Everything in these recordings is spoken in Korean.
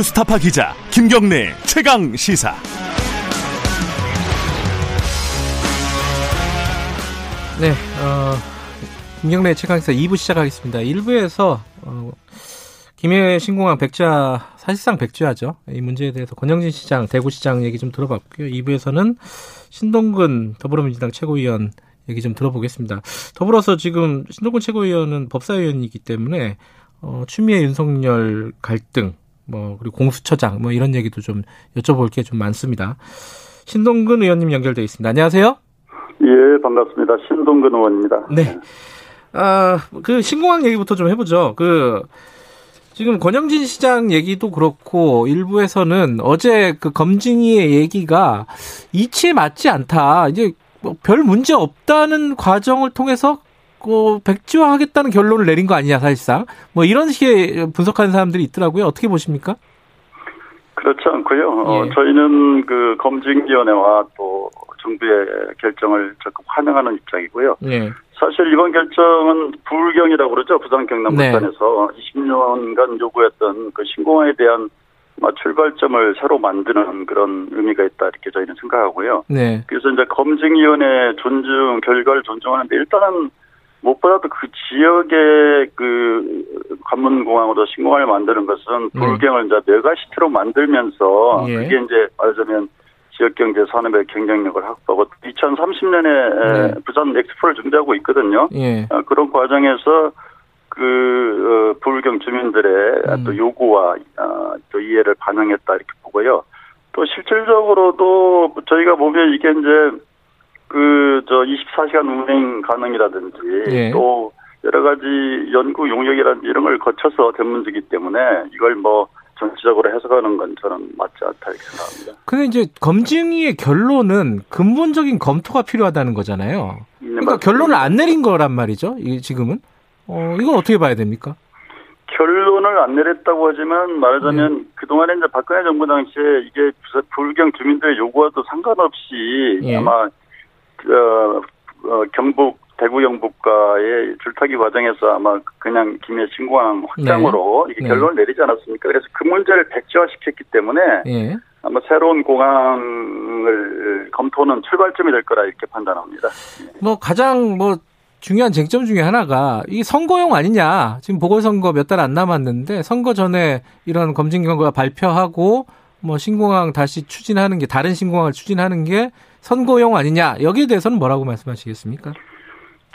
뉴스타파 기자 김경래 최강 시사. 네, 어, 김경래 최강 시사 2부 시작하겠습니다. 1부에서 어, 김해 신공항 백자 사실상 백주하죠. 이 문제에 대해서 권영진 시장, 대구시장 얘기 좀 들어봤고요. 2부에서는 신동근 더불어민주당 최고위원 얘기 좀 들어보겠습니다. 더불어서 지금 신동근 최고위원은 법사위원이기 때문에 어, 추미애 윤석열 갈등, 뭐 그리고 공수처장 뭐 이런 얘기도 좀 여쭤볼 게 좀 많습니다. 신동근 의원님 연결돼 있습니다. 안녕하세요. 예, 반갑습니다. 신동근 의원입니다. 네. 아, 그 신공항 얘기부터 좀 해보죠. 그 지금 권영진 시장 얘기도 그렇고 일부에서는 어제 그 검증위의 얘기가 이치에 맞지 않다. 이제 뭐 별 문제 없다는 과정을 통해서 그 백지화하겠다는 결론을 내린 거 아니냐 사실상 뭐 이런 식의 분석하는 사람들이 있더라고요. 어떻게 보십니까? 그렇지 않고요. 예. 어, 저희는 그 검증위원회와 또 정부의 결정을 적극 환영하는 입장이고요. 예. 사실 이번 결정은 불경이라고 그러죠. 부산 경남 네. 부산에서 20년간 요구했던 그 신공항에 대한 아마 출발점을 새로 만드는 그런 의미가 있다 이렇게 저희는 생각하고요. 네. 그래서 이제 검증위원회 존중 결과를 존중하는데 일단은 무엇보다도 그 지역의 그 관문공항으로 신공항을 만드는 것은 네. 불경을 이제 메가시티로 만들면서 예. 그게 이제 말하자면 지역 경제 산업의 경쟁력을 확보하고 2030년에 네. 부산 엑스포를 준비하고 있거든요. 예. 어, 그런 과정에서 그 어, 불경 주민들의 음. 또 요구와 어, 또 이해를 반영했다 이렇게 보고요. 또 실질적으로도 저희가 보면 이게 이제 그 저 24시간 운행 가능이라든지 예. 또 여러 가지 연구 용역이라든지 이런 걸 거쳐서 된 문제이기 때문에 이걸 뭐 정치적으로 해석하는 건 저는 맞지 않다 이렇게 생각합니다. 근데 이제 검증위의 결론은 근본적인 검토가 필요하다는 거잖아요. 네, 그러니까 맞습니다. 결론을 안 내린 거란 말이죠. 이 지금은. 어, 이건 어떻게 봐야 됩니까? 결론을 안 내렸다고 하지만 말하자면 네. 그동안에 이제 박근혜 정부 당시에 이게 불경 주민들의 요구와도 상관없이 예. 아마 그, 어, 어, 경북 대구 경북과의 줄타기 과정에서 아마 그냥 김해 신공항 확장으로 이게 네. 결론을 내리지 않았습니까? 그래서 그 문제를 백지화시켰기 때문에 예. 아마 새로운 공항을 검토는 출발점이 될 거라 이렇게 판단합니다. 뭐 가장 뭐 중요한 쟁점 중에 하나가 이 선거용 아니냐. 지금 보궐선거 몇 달 안 남았는데 선거 전에 이런 검증 결과 발표하고 뭐 신공항 다시 추진하는 게 다른 신공항을 추진하는 게 선거용 아니냐. 여기에 대해서는 뭐라고 말씀하시겠습니까?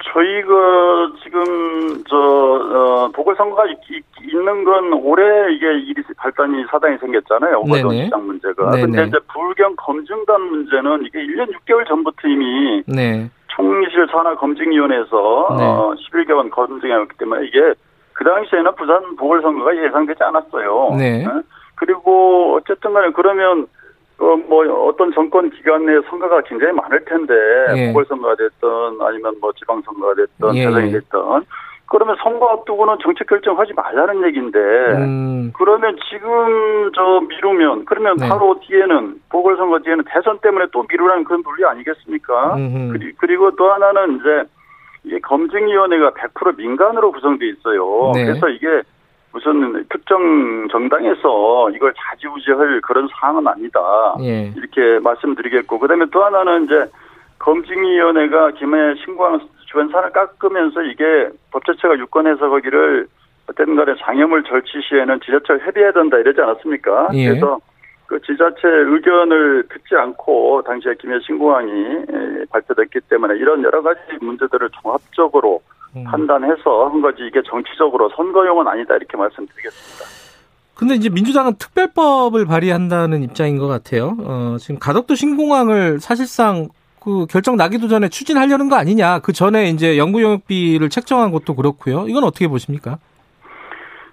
저희가 지금 저 어, 보궐선거가 있, 는건 올해 이게 일이 발단이 사단이 생겼잖아요. 네네. 시장 문제가. 네네. 근데 이제 불경 검증단 문제는 이게 1년 6개월 전부터 이미 네. 총리실 산하 검증위원회에서 네. 어, 11개월 검증해왔기 때문에 이게 그 당시에는 부산 보궐선거가 예상되지 않았어요. 네. 어? 그리고 어쨌든 간에 그러면 어, 뭐 어떤 정권 기간 내에 선거가 굉장히 많을 텐데 예. 보궐선거가 됐든 아니면 뭐 지방선거가 됐든 예, 대선이 예. 됐든 그러면 선거 앞두고는 정책 결정하지 말라는 얘기인데 음, 그러면 지금 저 미루면 그러면 네. 바로 뒤에는 보궐선거 뒤에는 대선 때문에 또 미루라는 그런 논리 아니겠습니까? 그리, 그리고 또 하나는 이제 이게 검증위원회가 100% 민간으로 구성돼 있어요. 네. 그래서 이게 무슨 특정 정당에서 이걸 좌지우지할 그런 사항은 아니다. 예. 이렇게 말씀드리겠고 그다음에 또 하나는 이제 검증위원회가 김해 신광 주변 산을 깎으면서 이게 법제처가 유권 해석하기를 어쨌든 간에 장애물 절취 시에는 지자체가 협의해야 된다 이러지 않았습니까? 예. 그래서 그 지자체 의견을 듣지 않고 당시에 김해 신공항이 에, 발표됐기 때문에 이런 여러 가지 문제들을 종합적으로 음. 판단해서 한 거지 이게 정치적으로 선거용은 아니다 이렇게 말씀드리겠습니다. 근데 이제 민주당은 특별법을 발의한다는 입장인 것 같아요. 어, 지금 가덕도 신공항을 사실상 그 결정 나기도 전에 추진하려는 거 아니냐. 그 전에 이제 연구 용역비를 책정한 것도 그렇고요. 이건 어떻게 보십니까?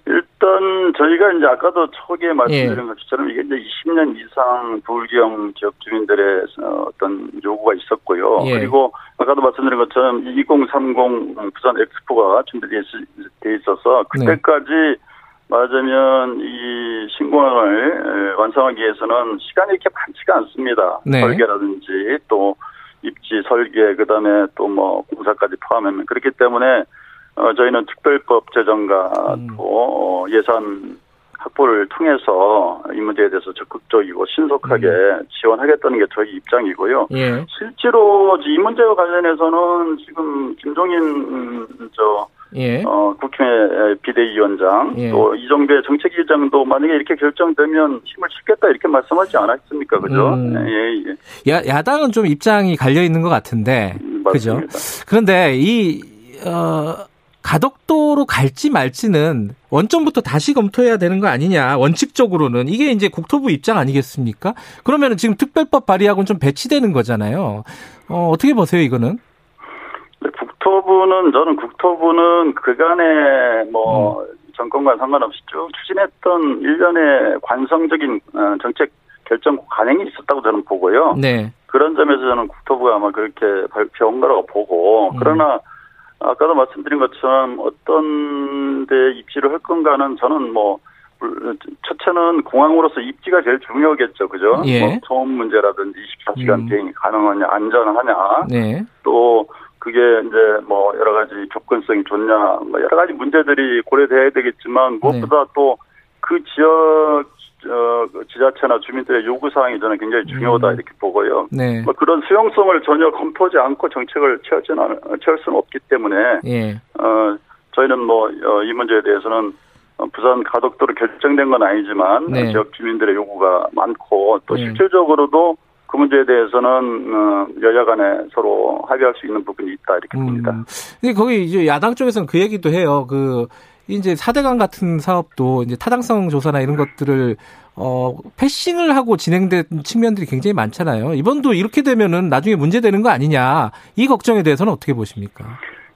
일단 저희가 이제 아까도 초기에 말씀드린 예. 것처럼 이게 이제 20년 이상 불경 지역 주민들의 어, 어떤 요구가 있었고요. 예. 그리고 아까도 말씀드린 것처럼 2030 부산 엑스포가 준비되어 있- 있어서 네. 그때까지 말하자면 이 신공항을 에, 완성하기 위해서는 시간이 이렇게 많지가 않습니다. 네. 설계라든지 또 입지 설계 그다음에 또 뭐 공사까지 포함하면 그렇기 때문에 어, 저희는 특별법 제정과 음. 또 어, 예산 확보를 통해서 이 문제에 대해서 적극적이고 신속하게 음. 지원하겠다는 게 저희 입장이고요. 예. 실제로 이 문제와 관련해서는 지금 김종인 음, 저 예. 어, 국회 비대위원장 예. 또 이정배 정책위장도 만약에 이렇게 결정되면 힘을 실겠다 이렇게 말씀하지 않았습니까, 그죠? 음. 예, 예. 야, 야당은 좀 입장이 갈려 있는 것 같은데, 음, 그죠? 그런데 이 어, 가덕도로 갈지 말지는 원점부터 다시 검토해야 되는 거 아니냐 원칙적으로는 이게 이제 국토부 입장 아니겠습니까? 그러면은 지금 특별법 발의하고는 좀 배치되는 거잖아요. 어, 어떻게 보세요 이거는? 국토부는 저는 국토부는 그간에 뭐 음. 정권과 상관없이 쭉 추진했던 일련의 관성적인 어, 정책 결정 관행이 있었다고 저는 보고요. 네. 그런 점에서 저는 국토부가 아마 그렇게 발표한 거라고 보고 음. 그러나 아까도 말씀드린 것처럼 어떤 데 입지를 할 건가는 저는 뭐 첫째는 공항으로서 입지가 제일 중요하겠죠, 그죠? 예. 뭐 소음 문제라든지 24시간 음. 비행이 가능하냐, 안전하냐, 네. 또 그게 이제 뭐 여러 가지 접근성이 좋냐, 뭐 여러 가지 문제들이 고려돼야 되겠지만 무엇보다 네. 또그 지역 어, 지자체나 주민들의 요구 사항이 저는 굉장히 중요하다 음. 이렇게 보고요. 네. 뭐 그런 수용성을 전혀 검토하지 않고 정책을 채우지는 채울 수는 없기 때문에 예. 어, 저희는 뭐이 어, 문제에 대해서는 부산 가덕도로 결정된 건 아니지만 네. 지역 주민들의 요구가 많고 또 네. 실질적으로도 그 문제에 대해서는 어, 여야 간에 서로 합의할 수 있는 부분이 있다 이렇게 음. 봅니다. 근데 거기 이제 야당 쪽에서는 그 얘기도 해요. 그 이제 사대강 같은 사업도 이제 타당성 조사나 이런 것들을 어 패싱을 하고 진행된 측면들이 굉장히 많잖아요. 이번도 이렇게 되면은 나중에 문제되는 거 아니냐 이 걱정에 대해서는 어떻게 보십니까?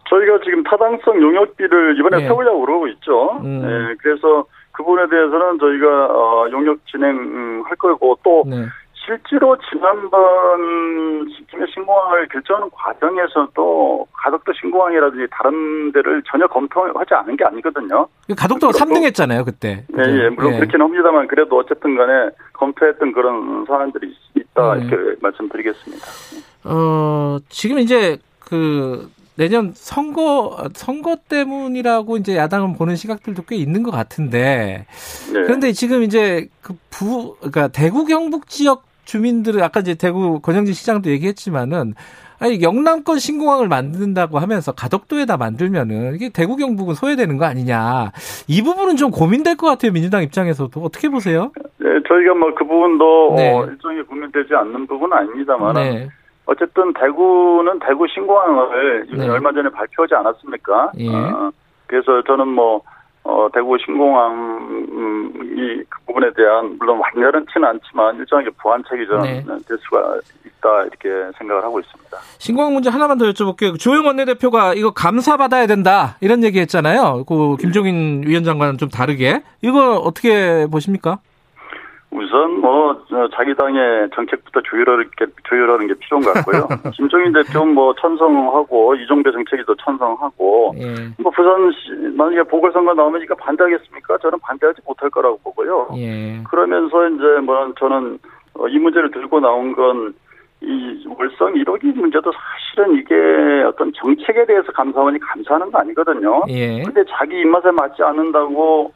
저희가 지금 타당성 용역비를 이번에 네. 세우려고 그러고 있죠. 음. 네, 그래서 그 부분에 대해서는 저희가 어, 용역 진행할 거고 또 네. 실제로 지난번 김해 신공항을 결정하는 과정에서도 가덕도 신공항이라든지 다른 데를 전혀 검토하지 않은 게 아니거든요. 가덕도가 3등 했잖아요, 그때. 네, 예, 물론 예. 그렇긴 합니다만 그래도 어쨌든 간에 검토했던 그런 사안들이 있다, 네. 이렇게 말씀드리겠습니다. 어, 지금 이제 그 내년 선거 선거 때문이라고 이제 야당은 보는 시각들도 꽤 있는 것 같은데 네. 그런데 지금 이제 그 부 그러니까 대구 경북 지역 주민들은 아까 이제 대구 권영진 시장도 얘기했지만은 아니 영남권 신공항을 만든다고 하면서 가덕도에다 만들면은 이게 대구 경북은 소외되는 거 아니냐 이 부분은 좀 고민될 것 같아요 민주당 입장에서도 어떻게 보세요? 네 저희가 뭐 그 부분도 네. 어, 일종의 고민되지 않는 부분은 아닙니다만 네. 어쨌든 대구는 대구 신공항을 네. 얼마 전에 발표하지 않았습니까? 예. 어, 그래서 저는 뭐 어, 대구 신공항이 그 부분에 대한 물론 완전치는 않지만 일정하게 보완책이 저는 네. 될 수가 있다 이렇게 생각을 하고 있습니다. 신공항 문제 하나만 더 여쭤볼게요. 조영 원내대표가 이거 감사 받아야 된다 이런 얘기했잖아요. 그 김종인 위원장과는 좀 다르게 이거 어떻게 보십니까? 우선 뭐 자기 당의 정책부터 조율하는 게 조율하는 게 필요한 것 같고요. 김종인 대표 뭐 찬성하고 이종배 정책에도 찬성하고 예. 뭐 부산시 만약에 보궐선거 나오면 이거 반대하겠습니까? 저는 반대하지 못할 거라고 보고요. 예. 그러면서 이제 뭐 저는 어, 이 문제를 들고 나온 건 이 월성 1호기 문제도 사실은 이게 어떤 정책에 대해서 감사원이 감사하는 거 아니거든요. 예. 근데 자기 입맛에 맞지 않는다고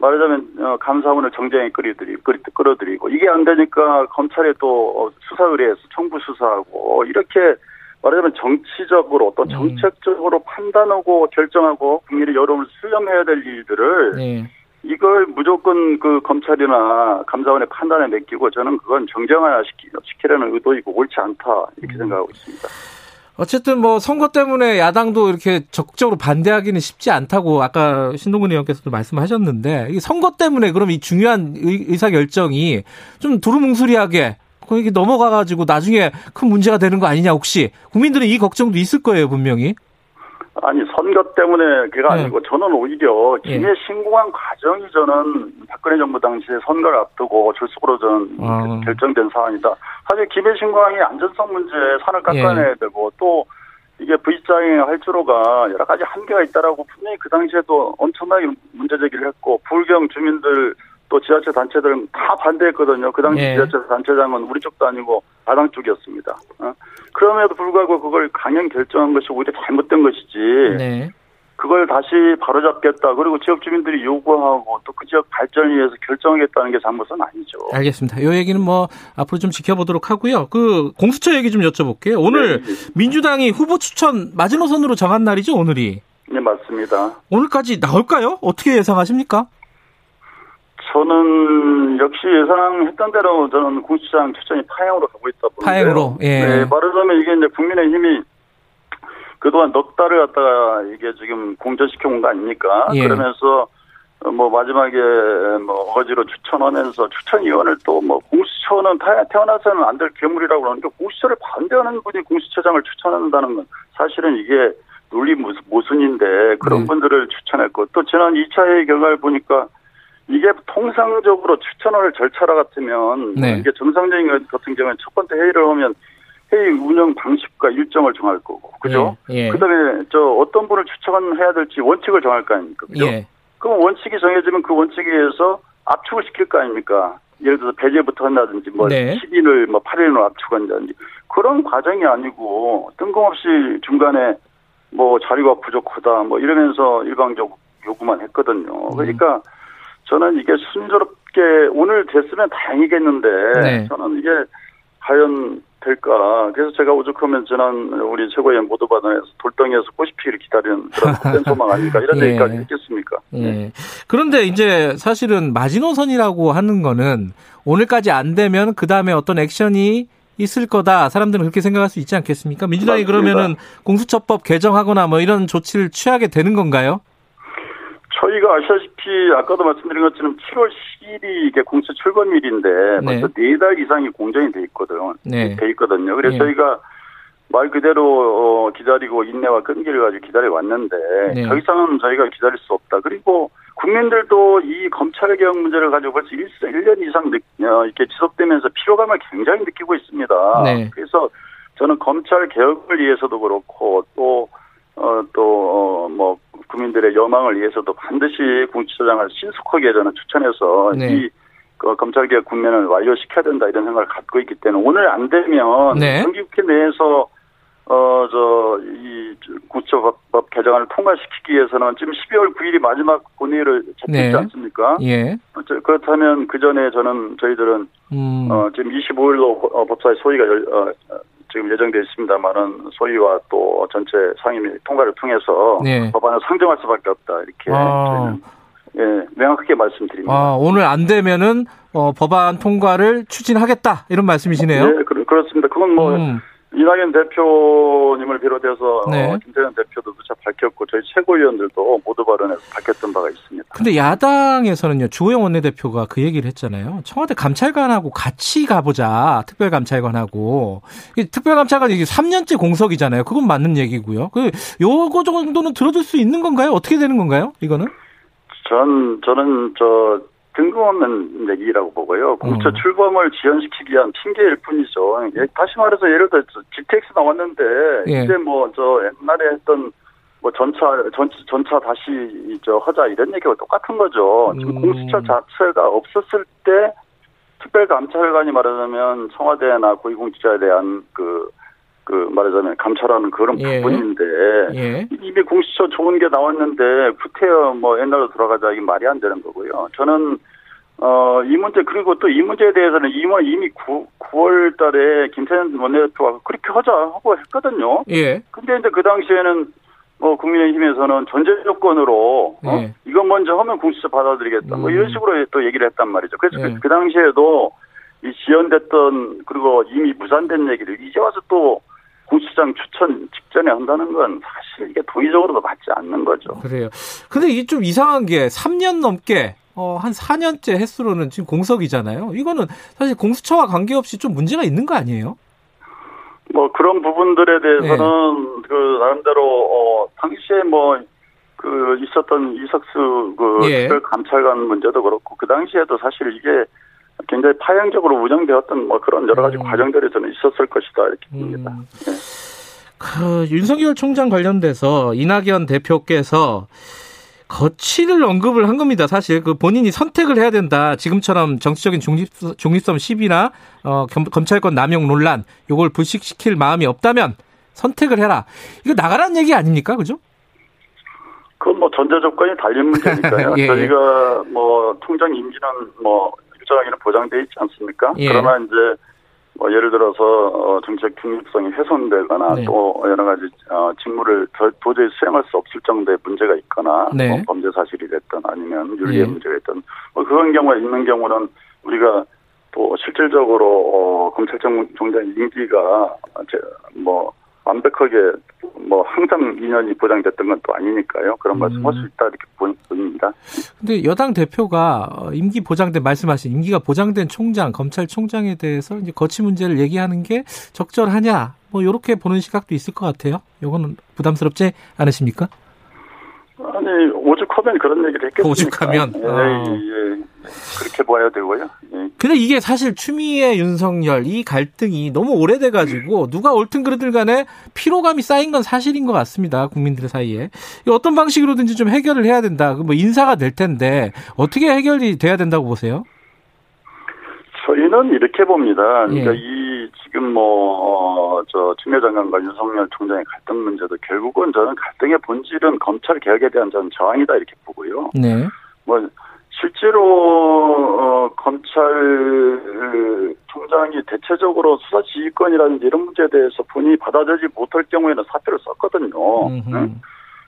말하자면 어, 감사원을 정쟁에 끌어들이고 끌어들이고 이게 안 되니까 검찰에 또 어, 수사 의뢰해서 청부 수사하고 이렇게 말하자면 정치적으로 어떤 음. 정책적으로 판단하고 결정하고 국민의 여론을 수렴해야 될 일들을 네. 이걸 무조건 그 검찰이나 감사원의 판단에 맡기고 저는 그건 정쟁화시키려는 시키, 의도이고 옳지 않다 이렇게 음. 생각하고 있습니다. 어쨌든 뭐 선거 때문에 야당도 이렇게 적극적으로 반대하기는 쉽지 않다고 아까 신동근 의원께서도 말씀하셨는데 이 선거 때문에 그럼 이 중요한 의사 결정이 좀 두루뭉술하게 거기 넘어가가지고 나중에 큰 문제가 되는 거 아니냐 혹시 국민들은 이 걱정도 있을 거예요 분명히. 아니 선거 때문에 그가 네. 아니고 저는 오히려 김해 예. 신공항 과정이 저는 박근혜 정부 당시에 선거를 앞두고 졸속으로 저는 아. 결정된 사안이다. 사실 김해 신공항이 안전성 문제 산을 깎아내야 예. 되고 또 이게 V자행 할주로가 여러 가지 한계가 있다라고 분명히 그 당시에도 엄청나게 문제 제기를 했고 불경 주민들 또 지자체 단체들은 다 반대했거든요. 그 당시 예. 지자체 단체장은 우리 쪽도 아니고 야당 쪽이었습니다. 어? 그럼에도 불구하고 그걸 강행 결정한 것이 오히려 잘못된 것이지. 네. 그걸 다시 바로잡겠다. 그리고 지역 주민들이 요구하고 또 그 지역 발전을 위해서 결정하겠다는 게 잘못은 아니죠. 알겠습니다. 이 얘기는 뭐 앞으로 좀 지켜보도록 하고요. 그 공수처 얘기 좀 여쭤볼게요. 오늘 네. 민주당이 후보 추천 마지노선으로 정한 날이죠, 오늘이. 네, 맞습니다. 오늘까지 나올까요? 어떻게 예상하십니까? 저는 역시 예상했던 대로 저는 공수처장 추천이 파행으로 가고 있다 보는데 파행으로, 예. 네, 말하자면 이게 이제 국민의힘이 그동안 넉 달을 갖다가 이게 지금 공전시켜 온 거 아닙니까? 예. 그러면서 뭐 마지막에 뭐 어거지로 추천하면서 추천위원을 또 뭐 공수처는 태어나서는 안 될 괴물이라고 그러는데 공수처를 반대하는 분이 공수처장을 추천한다는 건 사실은 이게 논리 모순인데 그런 네. 분들을 추천했고 또 지난 2차 회의 결과를 보니까 이게 통상적으로 추천을 절차라 같으면 네. 이게 정상적인 것 같은 경우는 첫 번째 회의를 하면 회의 운영 방식과 일정을 정할 거고, 그죠? 예, 예. 그다음에 저 어떤 분을 추천해야 될지 원칙을 정할 거 아닙니까, 그죠? 예. 그럼 원칙이 정해지면 그 원칙에 의해서 압축을 시킬 거 아닙니까? 예를 들어서 배제부터 한다든지, 뭐 네. 10인을 뭐 8인으로 압축한다든지 그런 과정이 아니고 뜬금없이 중간에 뭐 자료가 부족하다, 뭐 이러면서 일방적 요구만 했거든요. 음. 그러니까 저는 이게 순조롭게 오늘 됐으면 다행이겠는데 네. 저는 이게 과연 될까. 그래서 제가 오죽하면 지난 우리 최고위원 모두반에서 돌덩이에서 꽃이 피기를 기다리는 그런 헛된 소망 아닐까 이런 예. 얘기까지 했겠습니까? 예. 그런데 이제 사실은 마지노선이라고 하는 거는 오늘까지 안 되면 그 다음에 어떤 액션이 있을 거다. 사람들은 그렇게 생각할 수 있지 않겠습니까? 민주당이 맞습니다. 그러면은 공수처법 개정하거나 뭐 이런 조치를 취하게 되는 건가요? 저희가 아시다시피 아까도 말씀드린 것처럼 7월 10일이 이게 공수 출범일인데 네. 벌써 네 달 이상이 공정이 돼 있거든요. 네. 돼 있거든요. 그래서 네. 저희가 말 그대로 어, 기다리고 인내와 끈기를 가지고 기다려 왔는데 네. 더 이상은 저희가 기다릴 수 없다. 그리고 국민들도 이 검찰 개혁 문제를 가지고 벌써 1, 1년 이상 어, 이렇게 지속되면서 피로감을 굉장히 느끼고 있습니다. 네. 그래서 저는 검찰 개혁을 위해서도 그렇고 또 어, 또, 어, 뭐, 국민들의 여망을 위해서도 반드시 공수처장을 신속하게 저는 추천해서 네. 이 그 검찰개혁 국면을 완료시켜야 된다 이런 생각을 갖고 있기 때문에 오늘 안 되면 네. 정기국회 내에서 어 저이 공수처법 개정안을 통과시키기 위해서는 지금 12월 9일이 마지막 본회의를 잡혔지 네. 않습니까? 예. 그렇다면 그 전에 저는 저희들은 음. 어 지금 25일로 어, 법사위 소위가 열, 어, 지금 예정되어 있습니다만은 소위와 또 전체 상임위 통과를 통해서 네. 법안을 상정할 수밖에 없다 이렇게 아. 예, 명확하게 말씀드립니다. 아, 오늘 안 되면은 어, 법안 통과를 추진하겠다 이런 말씀이시네요. 네, 그, 렇습니다 그건 뭐 음. 이낙연 대표님을 비롯해서 네. 어, 김태현 대표도 누차 밝혔고 저희 최고위원들도 모두 발언해서 밝혔던 바가 있습니다. 근데 야당에서는요 주호영 원내대표가 그 얘기를 했잖아요. 청와대 감찰관하고 같이 가보자 특별감찰관하고 특별감찰관 이게 3년째 공석이잖아요. 그건 맞는 얘기고요. 그 요거 정도는 들어줄 수 있는 건가요? 어떻게 되는 건가요? 이거는? 전 저는 저 뜬금없는 얘기라고 보고요. 공처 음. 출범을 지연시키기 위한 핑계일 뿐이죠. 예, 다시 말해서 예를 들어 GTX 나왔는데 예. 이제 뭐 저 옛날에 했던 뭐 전차 전 전차 다시 저 하자 이런 얘기가 똑같은 거죠. 지금 음. 공수처 자체가 없었을 때 특별감찰관이 말하자면 청와대나 고위공직자에 대한 그 그 말하자면 감찰하는 그런 예. 부분인데 예. 이미 공수처 좋은 게 나왔는데 구태여 뭐 옛날로 돌아가자 이게 말이 안 되는 거고요. 저는 어 이 문제 그리고 또 이 문제에 대해서는 이미 이미 9, 9월 달에 김태현 원내대표가 그렇게 하자 하고 했거든요. 예. 근데 이제 그 당시에는 뭐 국민의힘에서는 전제 조건으로 어? 예. 이건 먼저 하면 공수처 받아들이겠다. 음. 뭐 이런 음. 식으로 또 얘기를 했단 말이죠. 그래서 예. 그, 그 당시에도 이 지연됐던 그리고 이미 무산된 얘기를 이제 와서 또 공수장 추천 직전에 한다는 건 사실 이게 도의적으로도 맞지 않는 거죠. 그래요. 근데 이게 좀 이상한 게 3년 넘게 어, 한 4년째 횟수로는 지금 공석이잖아요. 이거는 사실 공수처와 관계없이 좀 문제가 있는 거 아니에요? 뭐 그런 부분들에 대해서는 네. 그 나름대로 어 당시에 뭐 그 있었던 이석수 그 예. 감찰관 문제도 그렇고 그 당시에도 사실 이게 굉장히 파행적으로 운영되었던 뭐 그런 여러 가지 음. 과정들이 저는 있었을 것이다 이렇게 봅니다. 음. 네. 그 윤석열 총장 관련돼서 이낙연 대표께서 거취를 언급을 한 겁니다. 사실 그 본인이 선택을 해야 된다. 지금처럼 정치적인 중립, 중립성 시비나 어, 검찰권 남용 논란 요걸 불식시킬 마음이 없다면 선택을 해라. 이거 나가라는 얘기 아닙니까? 그죠? 뭐 전제 조건이 달린 문제니까요. 예, 예. 저희가 뭐 통장 임기는 뭐 일정하게는 보장돼 있지 않습니까? 예. 그러나 이제 뭐 예를 들어서 어, 정책 중립성이 훼손되거나 네. 또 여러 가지 어, 직무를 도- 도저히 수행할 수 없을 정도의 문제가 있거나 네. 뭐 범죄 사실이 됐든 아니면 윤리의 예. 문제가 있든 뭐 그런 경우가 있는 경우는 우리가 또 실질적으로 어, 검찰청 총장 임기가 제- 뭐 완벽하게 뭐 항상 2년이 보장됐던 건 또 아니니까요. 그런 음. 말씀할 수 있다 이렇게 보- 보입니다. 근데 여당 대표가 어, 임기 보장된 말씀하신 임기가 보장된 총장, 검찰총장에 대해서 이제 거치 문제를 얘기하는 게 적절하냐, 뭐 이렇게 보는 시각도 있을 것 같아요. 요거는 부담스럽지 않으십니까? 아니 오죽하면 그런 얘기를 했겠습니까? 오죽하면? 예, 어. 예. 그렇게 봐야 되고요. 예. 근데 이게 사실 추미애 윤석열 이 갈등이 너무 오래돼 가지고 누가 옳든 그르든 간에 피로감이 쌓인 건 사실인 것 같습니다. 국민들 사이에. 어떤 방식으로든지 좀 해결을 해야 된다. 그뭐 인사가 될 텐데 어떻게 해결이 돼야 된다고 보세요? 저희는 이렇게 봅니다. 그러니까 예. 이 지금 뭐저 추미애 장관과 윤석열 총장의 갈등 문제도 결국은 저는 갈등의 본질은 검찰 개혁에 대한 저는 저항이다 이렇게 보고요. 네. 뭐 실제로 어, 검찰 총장이 대체적으로 수사 지휘권이라든지 이런 문제에 대해서 본인이 받아들이지 못할 경우에는 사표를 썼거든요. 응?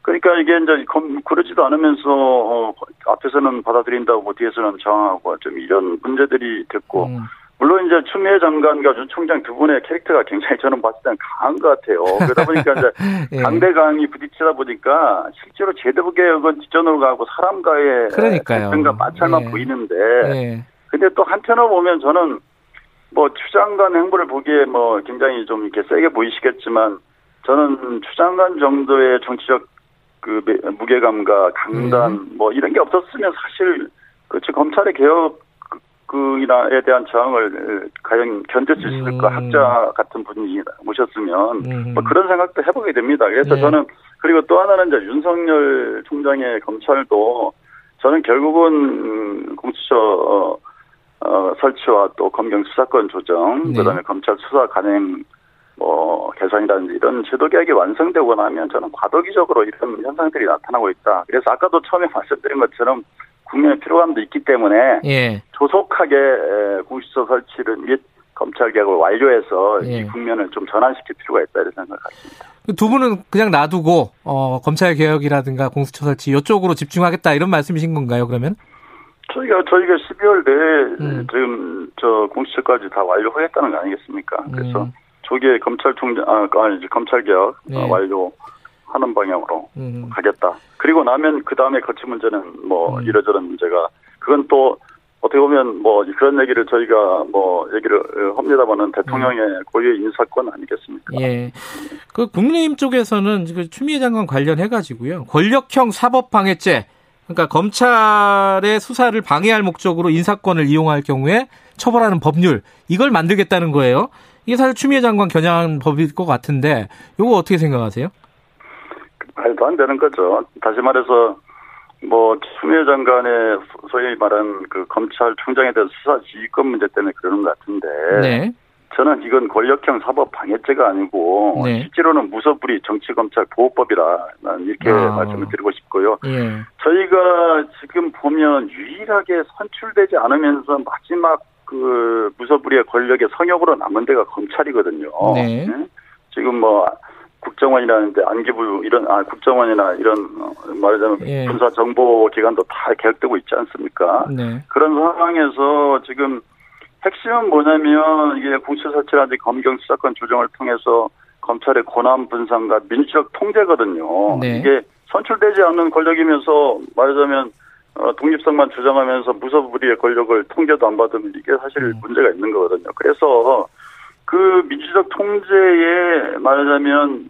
그러니까 이게 이제 검- 그러지도 않으면서 어, 앞에서는 받아들인다고 뒤에서는 저항하고 좀 이런 문제들이 됐고 음. 물론 이제 추미애 장관과 윤 총장 두 분의 캐릭터가 굉장히 저는 봤을 때는 강한 것 같아요. 그러다 보니까 이제 예. 강대강이 부딪히다 보니까 실제로 제도 개혁은 뒷전으로 가고 사람과의 그러니까요. 갈등과 마찰만 예. 보이는데 예. 근데 또 한편으로 보면 저는 뭐 추장관 행보를 보기에 뭐 굉장히 좀 이렇게 세게 보이시겠지만 저는 추장관 정도의 정치적 그 매- 무게감과 강단 음. 뭐 이런 게 없었으면 사실 그렇죠 검찰의 개혁 그이나에 대한 저항을 과연 견딜 수 있을까 음. 학자 같은 분이 모셨으면 음. 뭐 그런 생각도 해보게 됩니다. 그래서 네. 저는 그리고 또 하나는 이제 윤석열 총장의 검찰도 저는 결국은 음, 공수처 어, 어, 설치와 또 검경 수사권 조정, 네. 그다음에 검찰 수사 관행 뭐 개선이라든지 이런 제도 개혁이 완성되고 나면 저는 과도기적으로 이런 현상들이 나타나고 있다. 그래서 아까도 처음에 말씀드린 것처럼 국민의 피로감도 있기 때문에 예. 조속하게 에, 공수처 설치를 및 검찰 개혁을 완료해서 예. 이 국면을 좀 전환시킬 필요가 있다 이런 생각을 갖습니다. 두 분은 그냥 놔두고 어, 검찰 개혁이라든가 공수처 설치 이쪽으로 집중하겠다 이런 말씀이신 건가요? 그러면? 저희가 저희가 12월 내에 음. 지금 저 공수처까지 다 완료하겠다는 거 아니겠습니까? 그래서 음. 조기에 검찰총장 아 아니 검찰 개혁 네. 어, 완료 하는 방향으로 음. 가겠다. 그리고 나면 그 다음에 거치 문제는 뭐 음. 이러저런 문제가 그건 또 어떻게 보면 뭐 그런 얘기를 저희가 뭐 얘기를 어, 합니다만은 대통령의 고유의 인사권 아니겠습니까? 음. 예. 그 국민의힘 쪽에서는 지금 추미애 장관 관련해 가지고요. 권력형 사법 방해죄. 그러니까 검찰의 수사를 방해할 목적으로 인사권을 이용할 경우에 처벌하는 법률 이걸 만들겠다는 거예요. 이게 사실 추미애 장관 겨냥한 법일 것 같은데 이거 어떻게 생각하세요? 말도 안 되는 거죠. 다시 말해서 뭐 추미애 장관의 소위 말한 그 검찰총장에 대한 수사 지휘권 문제 때문에 그러는 것 같은데 네. 저는 이건 권력형 사법 방해죄가 아니고 네. 실제로는 무소불위 정치검찰 보호법이라 난 이렇게 아. 말씀을 드리고 싶고요. 예. 저희가 지금 보면 유일하게 선출되지 않으면서 마지막 그 무소불위의 권력의 성역으로 남은 데가 검찰이거든요. 네. 응? 지금 뭐 국정원이라는 데 안기부 이런 아 국정원이나 이런 어, 말하자면 예. 군사 정보 기관도 다 개혁되고 있지 않습니까? 네. 그런 상황에서 지금 핵심은 뭐냐면 이게 공수처 설치라든지 검경 수사권 조정을 통해서 검찰의 권한 분산과 민주적 통제거든요. 네. 이게 선출되지 않는 권력이면서 말하자면 어, 독립성만 주장하면서 무소불위의 권력을 통제도 안 받으면 이게 사실 음. 문제가 있는 거거든요. 그래서 그 민주적 통제에 말하자면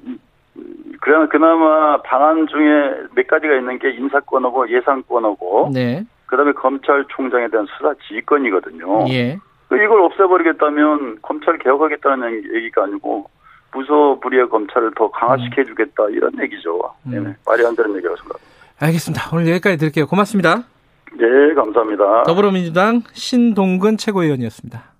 그래 그나마 방안 중에 몇 가지가 있는 게 인사권하고 예산권하고 네. 그다음에 검찰총장에 대한 수사 지휘권이거든요. 예. 그 이걸 없애버리겠다면 검찰 개혁하겠다는 얘기가 아니고 무소불위의 검찰을 더 강화시켜 주겠다 이런 얘기죠. 음. 네, 말이 안 되는 얘기라고 생각합니다. 알겠습니다. 오늘 여기까지 드릴게요. 고맙습니다. 네, 감사합니다. 더불어민주당 신동근 최고위원이었습니다.